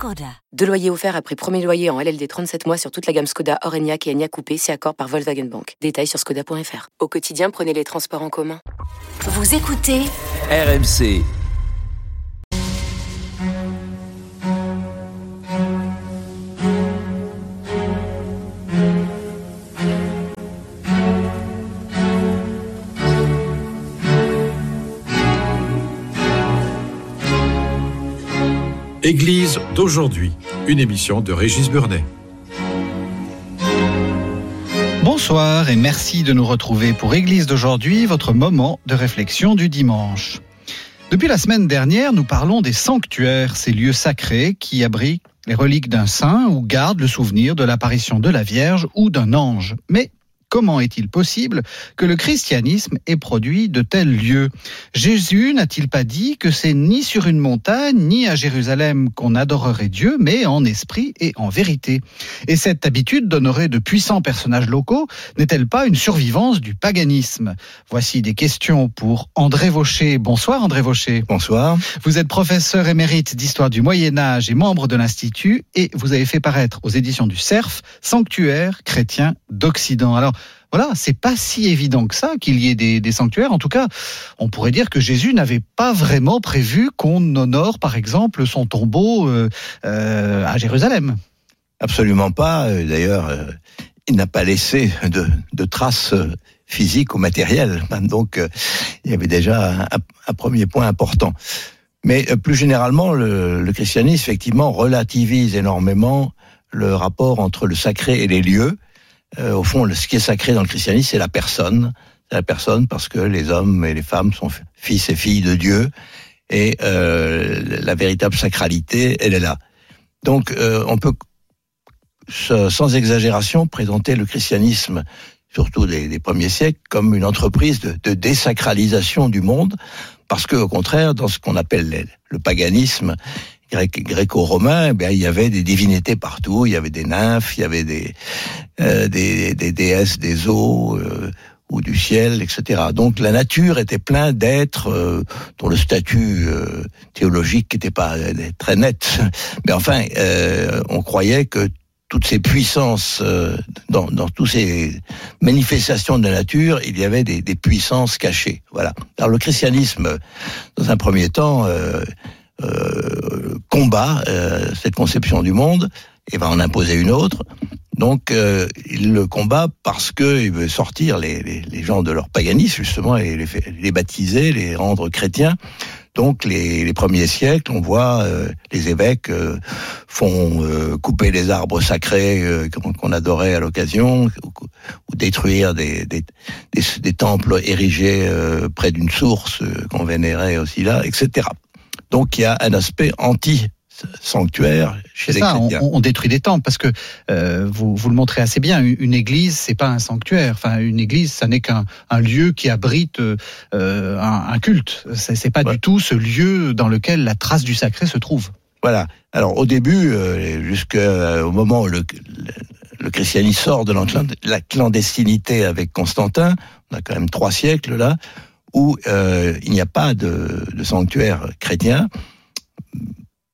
Skoda. Deux loyers offerts après premier loyer en LLD 37 mois sur toute la gamme Skoda, Orenia et Enya Coupé, c'est accord par Volkswagen Bank. Détails sur skoda.fr. Au quotidien, prenez les transports en commun. Vous écoutez RMC. Église d'aujourd'hui, une émission de Régis Burnet. Bonsoir et merci de nous retrouver pour Église d'aujourd'hui, votre moment de réflexion du dimanche. Depuis la semaine dernière, nous parlons des sanctuaires, ces lieux sacrés qui abritent les reliques d'un saint ou gardent le souvenir de l'apparition de la Vierge ou d'un ange. Mais Comment est-il possible que le christianisme ait produit de tels lieux? Jésus n'a-t-il pas dit que c'est ni sur une montagne, ni à Jérusalem qu'on adorerait Dieu, mais en esprit et en vérité? Et cette habitude d'honorer de puissants personnages locaux n'est-elle pas une survivance du paganisme? Voici des questions pour André Vaucher. Bonsoir André Vaucher. Bonsoir. Vous êtes professeur émérite d'histoire du Moyen Âge et membre de l'Institut et vous avez fait paraître aux éditions du CERF Sanctuaire chrétien d'Occident. Alors, voilà, c'est pas si évident que ça qu'il y ait des, sanctuaires. En tout cas, on pourrait dire que Jésus n'avait pas vraiment prévu qu'on honore, par exemple, son tombeau euh, euh, à Jérusalem. Absolument pas. Euh, d'ailleurs, il n'a pas laissé de, traces physiques ou matérielles. Donc, il y avait déjà un, premier point important. Mais plus généralement, le, le christianisme, effectivement, relativise énormément le rapport entre le sacré et les lieux. Euh, au fond, ce qui est sacré dans le christianisme, c'est la personne. C'est la personne parce que les hommes et les femmes sont fils et filles de Dieu. Et euh, la véritable sacralité, elle est là. Donc, euh, on peut, sans exagération, présenter le christianisme, surtout des, premiers siècles, comme une entreprise de, de désacralisation du monde, parce que, au contraire, dans ce qu'on appelle le paganisme, gréco-romain, eh il y avait des divinités partout, il y avait des nymphes, il y avait des, euh, des, des, déesses des eaux euh, ou du ciel, etc. Donc la nature était plein d'êtres euh, dont le statut théologique n'était pas très net. Mais enfin, on croyait que toutes ces puissances, dans, dans toutes ces manifestations de la nature, il y avait des, des puissances cachées. Voilà. Alors le christianisme, dans un premier temps, euh, combat euh, cette conception du monde et va en imposer une autre. Donc euh, il le combat parce que il veut sortir les, les, gens de leur paganisme justement et les, les baptiser, les rendre chrétiens. Donc les, les premiers siècles, on voit les évêques font couper les arbres sacrés qu'on adorait à l'occasion, ou, détruire des, des, des, des temples érigés près d'une source qu'on vénérait aussi là, etc. Donc il y a un aspect anti sanctuaire chez les chrétiens. On, on, détruit des temples parce que euh, vous, vous le montrez assez bien. Une, église, c'est pas un sanctuaire. Enfin, une église, ça n'est qu'un un lieu qui abrite euh, un, un, culte. C'est pas du tout ce lieu dans lequel la trace du sacré se trouve. Voilà. Alors au début, euh, jusqu'au moment où le, le, christianisme sort de la clandestinité avec Constantin, on a quand même trois siècles là où euh, il n'y a pas de, sanctuaire chrétien.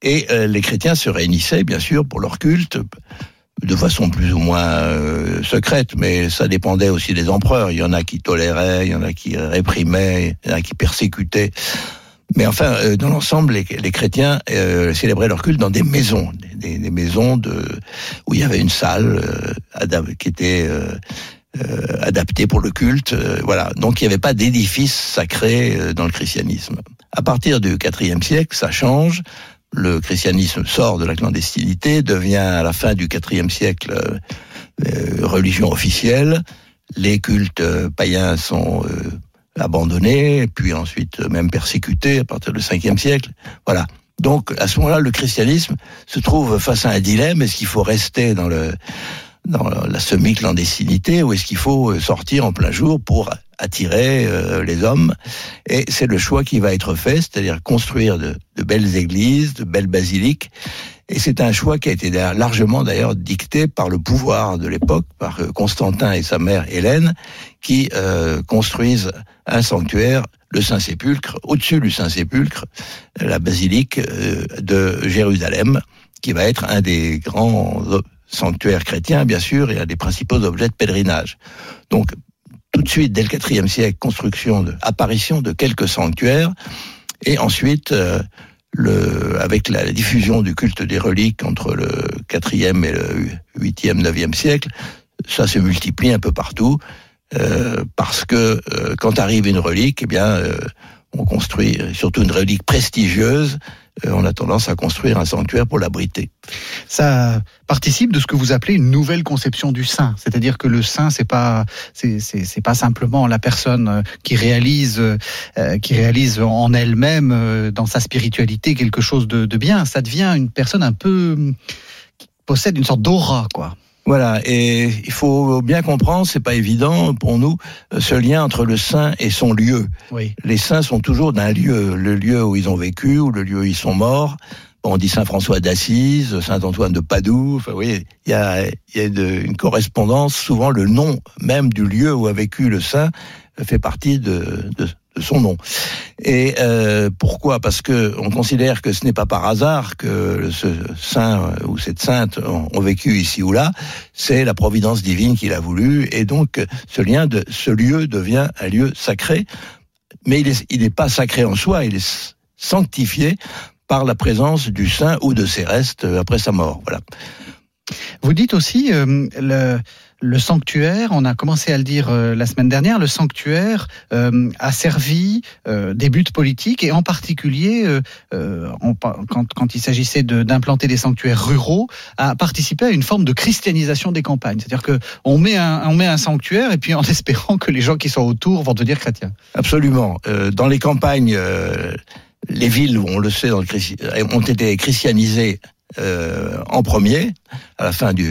Et euh, les chrétiens se réunissaient, bien sûr, pour leur culte, de façon plus ou moins euh, secrète, mais ça dépendait aussi des empereurs. Il y en a qui toléraient, il y en a qui réprimaient, il y en a qui persécutaient. Mais enfin, dans l'ensemble, les, chrétiens célébraient leur culte dans des maisons, des, maisons où il y avait une salle qui était adapté pour le culte. Euh, voilà. Donc il n'y avait pas d'édifice sacré euh, dans le christianisme. À partir du IVe siècle, ça change. Le christianisme sort de la clandestinité, devient à la fin du IVe siècle religion officielle. Les cultes païens sont abandonnés, puis ensuite même persécutés à partir du Ve siècle. Voilà. Donc à ce moment-là, le christianisme se trouve face à un dilemme est-ce qu'il faut rester dans le dans la semi-clandestinité ou est-ce qu'il faut sortir en plein jour pour attirer euh, les hommes. Et c'est le choix qui va être fait, c'est-à-dire construire de, belles églises, de belles basiliques. Et c'est un choix qui a été largement d'ailleurs dicté par le pouvoir de l'époque, par euh, Constantin et sa mère Hélène, qui euh, construisent un sanctuaire, le Saint-Sépulcre, au-dessus du Saint-Sépulcre, la basilique de Jérusalem, qui va être un des grands sanctuaires chrétiens, bien sûr, et un des principaux objets de pèlerinage. Donc, tout de suite, dès le IVe siècle, construction, apparition de quelques sanctuaires, et ensuite, euh, avec la, diffusion du culte des reliques entre le IVe et le 8e, 9e siècle, ça se multiplie un peu partout, euh, parce que euh, quand arrive une relique, eh bien, on construit, surtout une relique prestigieuse, euh, on a tendance à construire un sanctuaire pour l'abriter. Ça participe de ce que vous appelez une nouvelle conception du saint, c'est-à-dire que le saint c'est pas c'est pas simplement la personne euh, qui réalise euh, qui réalise en elle-même dans sa spiritualité quelque chose de, de bien, ça devient une personne un peu qui possède une sorte d'aura quoi. Voilà, et il faut bien comprendre, c'est pas évident pour nous, ce lien entre le saint et son lieu. Oui. Les saints sont toujours d'un lieu, le lieu où ils ont vécu, ou le lieu où ils sont morts. On dit Saint François d'Assise, Saint Antoine de Padoue. Enfin, oui, il y a, y a de, une correspondance. Souvent, le nom même du lieu où a vécu le saint fait partie de, de son nom. Et euh, pourquoi? Parce que on considère que ce n'est pas par hasard que ce saint ou cette sainte ont vécu ici ou là. C'est la providence divine qui l'a voulu, et donc ce lien de ce lieu devient un lieu sacré. Mais il n'est pas sacré en soi, il est sanctifié par la présence du saint ou de ses restes après sa mort. Voilà. Vous dites aussi euh, le le sanctuaire, on a commencé à le dire euh, la semaine dernière, le sanctuaire euh, a servi euh, des buts politiques et en particulier, quand, il s'agissait d'implanter des sanctuaires ruraux, a participé à une forme de christianisation des campagnes. C'est-à-dire que on met un, sanctuaire et puis en espérant que les gens qui sont autour vont devenir chrétiens. Absolument. Dans les campagnes, les villes, on le sait, ont été christianisées en premier, à la fin de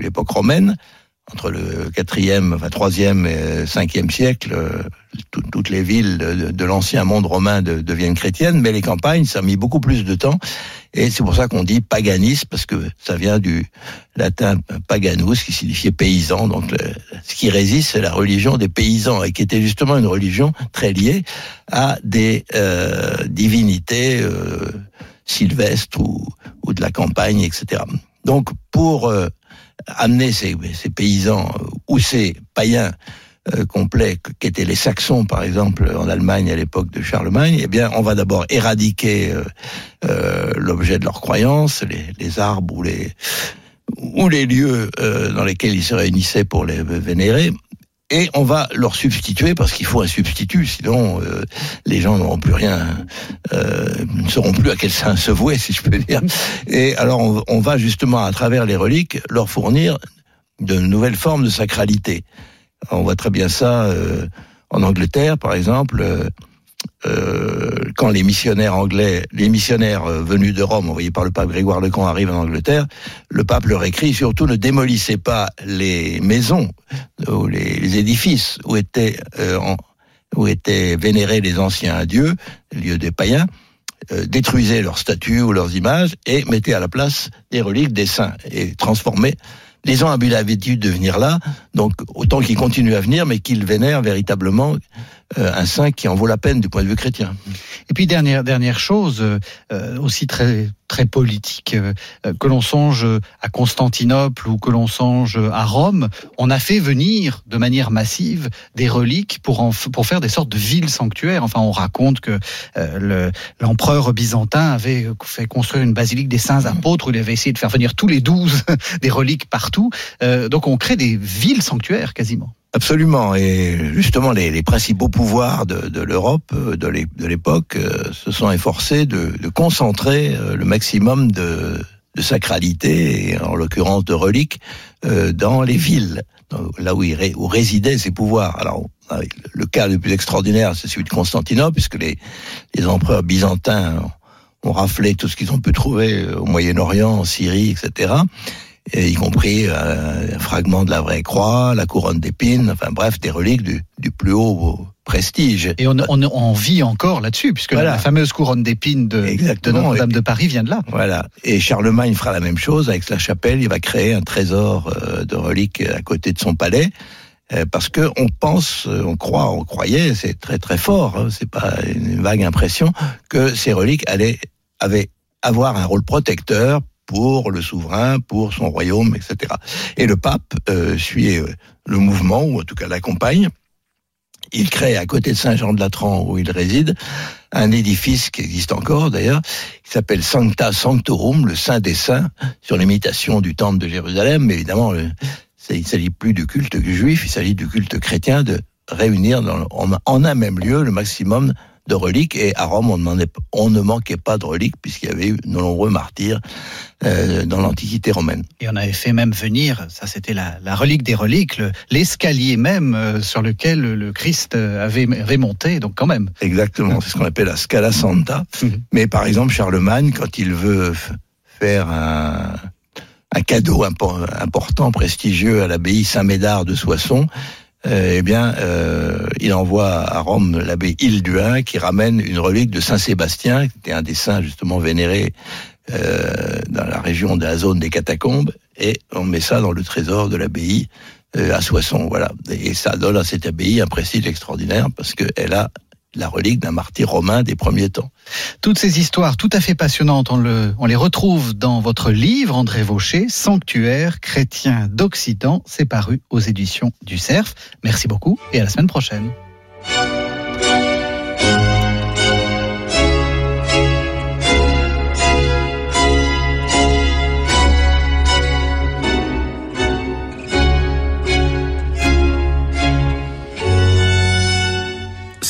l'époque romaine entre le quatrième, enfin troisième et cinquième siècle, euh, tout, toutes les villes de, l'ancien monde romain de, deviennent chrétiennes, mais les campagnes, ça a mis beaucoup plus de temps. Et c'est pour ça qu'on dit paganisme, parce que ça vient du latin paganus, qui signifiait paysan. Donc ce qui résiste, c'est la religion des paysans, et qui était justement une religion très liée à des euh, divinités euh, sylvestres ou, ou, de la campagne, etc. Donc pour euh, amener ces, paysans ou ces païens euh, complets qu'étaient les Saxons, par exemple, en Allemagne à l'époque de Charlemagne, eh bien, on va d'abord éradiquer euh, euh, l'objet de leur croyance, les, arbres ou les lieux euh, dans lesquels ils se réunissaient pour les vénérer et on va leur substituer parce qu'il faut un substitut, sinon euh, les gens n'auront plus rien, euh, ne sauront plus à quel sein se vouer, si je peux dire. Et alors on, on, va justement à travers les reliques leur fournir de nouvelles formes de sacralité. On voit très bien ça euh, en Angleterre, par exemple. Euh, quand les missionnaires anglais, les missionnaires euh, venus de Rome, envoyés par le pape Grégoire le Grand, arrivent en Angleterre, le pape leur écrit surtout ne démolissez pas les maisons ou les, édifices où étaient euh, où étaient vénérés les anciens dieux, lieux des païens, euh, détruisez leurs statues ou leurs images et mettez à la place des reliques des saints et transformez. Les gens ont eu l'habitude de venir là, donc autant qu'ils continuent à venir, mais qu'ils vénèrent véritablement un saint qui en vaut la peine du point de vue chrétien. Et puis dernière dernière chose euh, aussi très très politique euh, que l'on songe à Constantinople ou que l'on songe à Rome, on a fait venir de manière massive des reliques pour en, pour faire des sortes de villes sanctuaires. Enfin, on raconte que euh, l'empereur byzantin avait fait construire une basilique des saints apôtres où il avait essayé de faire venir tous les douze des reliques partout. Euh, donc on crée des villes sanctuaires quasiment. Absolument. Et justement, les, principaux pouvoirs de, l'Europe de l'époque euh, se sont efforcés de, concentrer euh, le maximum de, sacralité, et en l'occurrence de reliques, euh, dans les villes, là où résidaient ces pouvoirs. Alors, le cas le plus extraordinaire, c'est celui de Constantinople, puisque les, les empereurs byzantins ont raflé tout ce qu'ils ont pu trouver au Moyen-Orient, en Syrie, etc. y compris un fragment de la vraie croix, la couronne d'épines, enfin bref, des reliques du, du plus haut prestige. Et on, on, on vit encore là-dessus, puisque Voilà. la fameuse couronne d'épines de, de. Notre-Dame de Paris vient de là. Voilà. Et Charlemagne fera la même chose avec la chapelle. Il va créer un trésor euh, de reliques à côté de son palais. euh, Parce que on pense, euh, on croit, on croyait, c'est très très fort, hein, c'est pas une vague impression, que ces reliques allaient, avaient avoir un rôle protecteur pour le souverain, pour son royaume, etc. Et le pape euh, suit euh, le mouvement, ou en tout cas l'accompagne. Il crée à côté de Saint-Jean de Latran, où il réside, un édifice qui existe encore d'ailleurs, qui s'appelle Sancta Sanctorum, le Saint des Saints, sur l'imitation du Temple de Jérusalem. Mais évidemment, il ne s'agit plus du culte juif, il s'agit du culte chrétien, de réunir en, en un même lieu le maximum de reliques. Et à Rome, on, ne manquait pas de reliques, puisqu'il y avait eu de nombreux martyrs euh, dans l'Antiquité romaine. Et on avait fait même venir, ça c'était la, la relique des reliques, le- l'escalier même euh, sur lequel le, Christ euh, avait, avait monté, donc quand même. Exactement, c'est ce qu'on appelle la Scala Santa. Mhm. Mais par exemple, Charlemagne, quand il veut faire un, un cadeau impo- important, prestigieux à l'abbaye Saint-Médard de Soissons, eh bien, euh, il envoie à Rome l'abbé Hilduin qui ramène une relique de Saint Sébastien, qui était un des saints justement vénérés euh, dans la région de la zone des catacombes, et on met ça dans le trésor de l'abbaye euh, à Soissons. Voilà, et ça donne à cette abbaye un prestige extraordinaire parce qu'elle a la relique d'un martyr romain des premiers temps. Toutes ces histoires tout à fait passionnantes, on, le, on les retrouve dans votre livre, André Vaucher, Sanctuaire chrétien d'Occident. C'est paru aux éditions du Cerf. Merci beaucoup et à la semaine prochaine.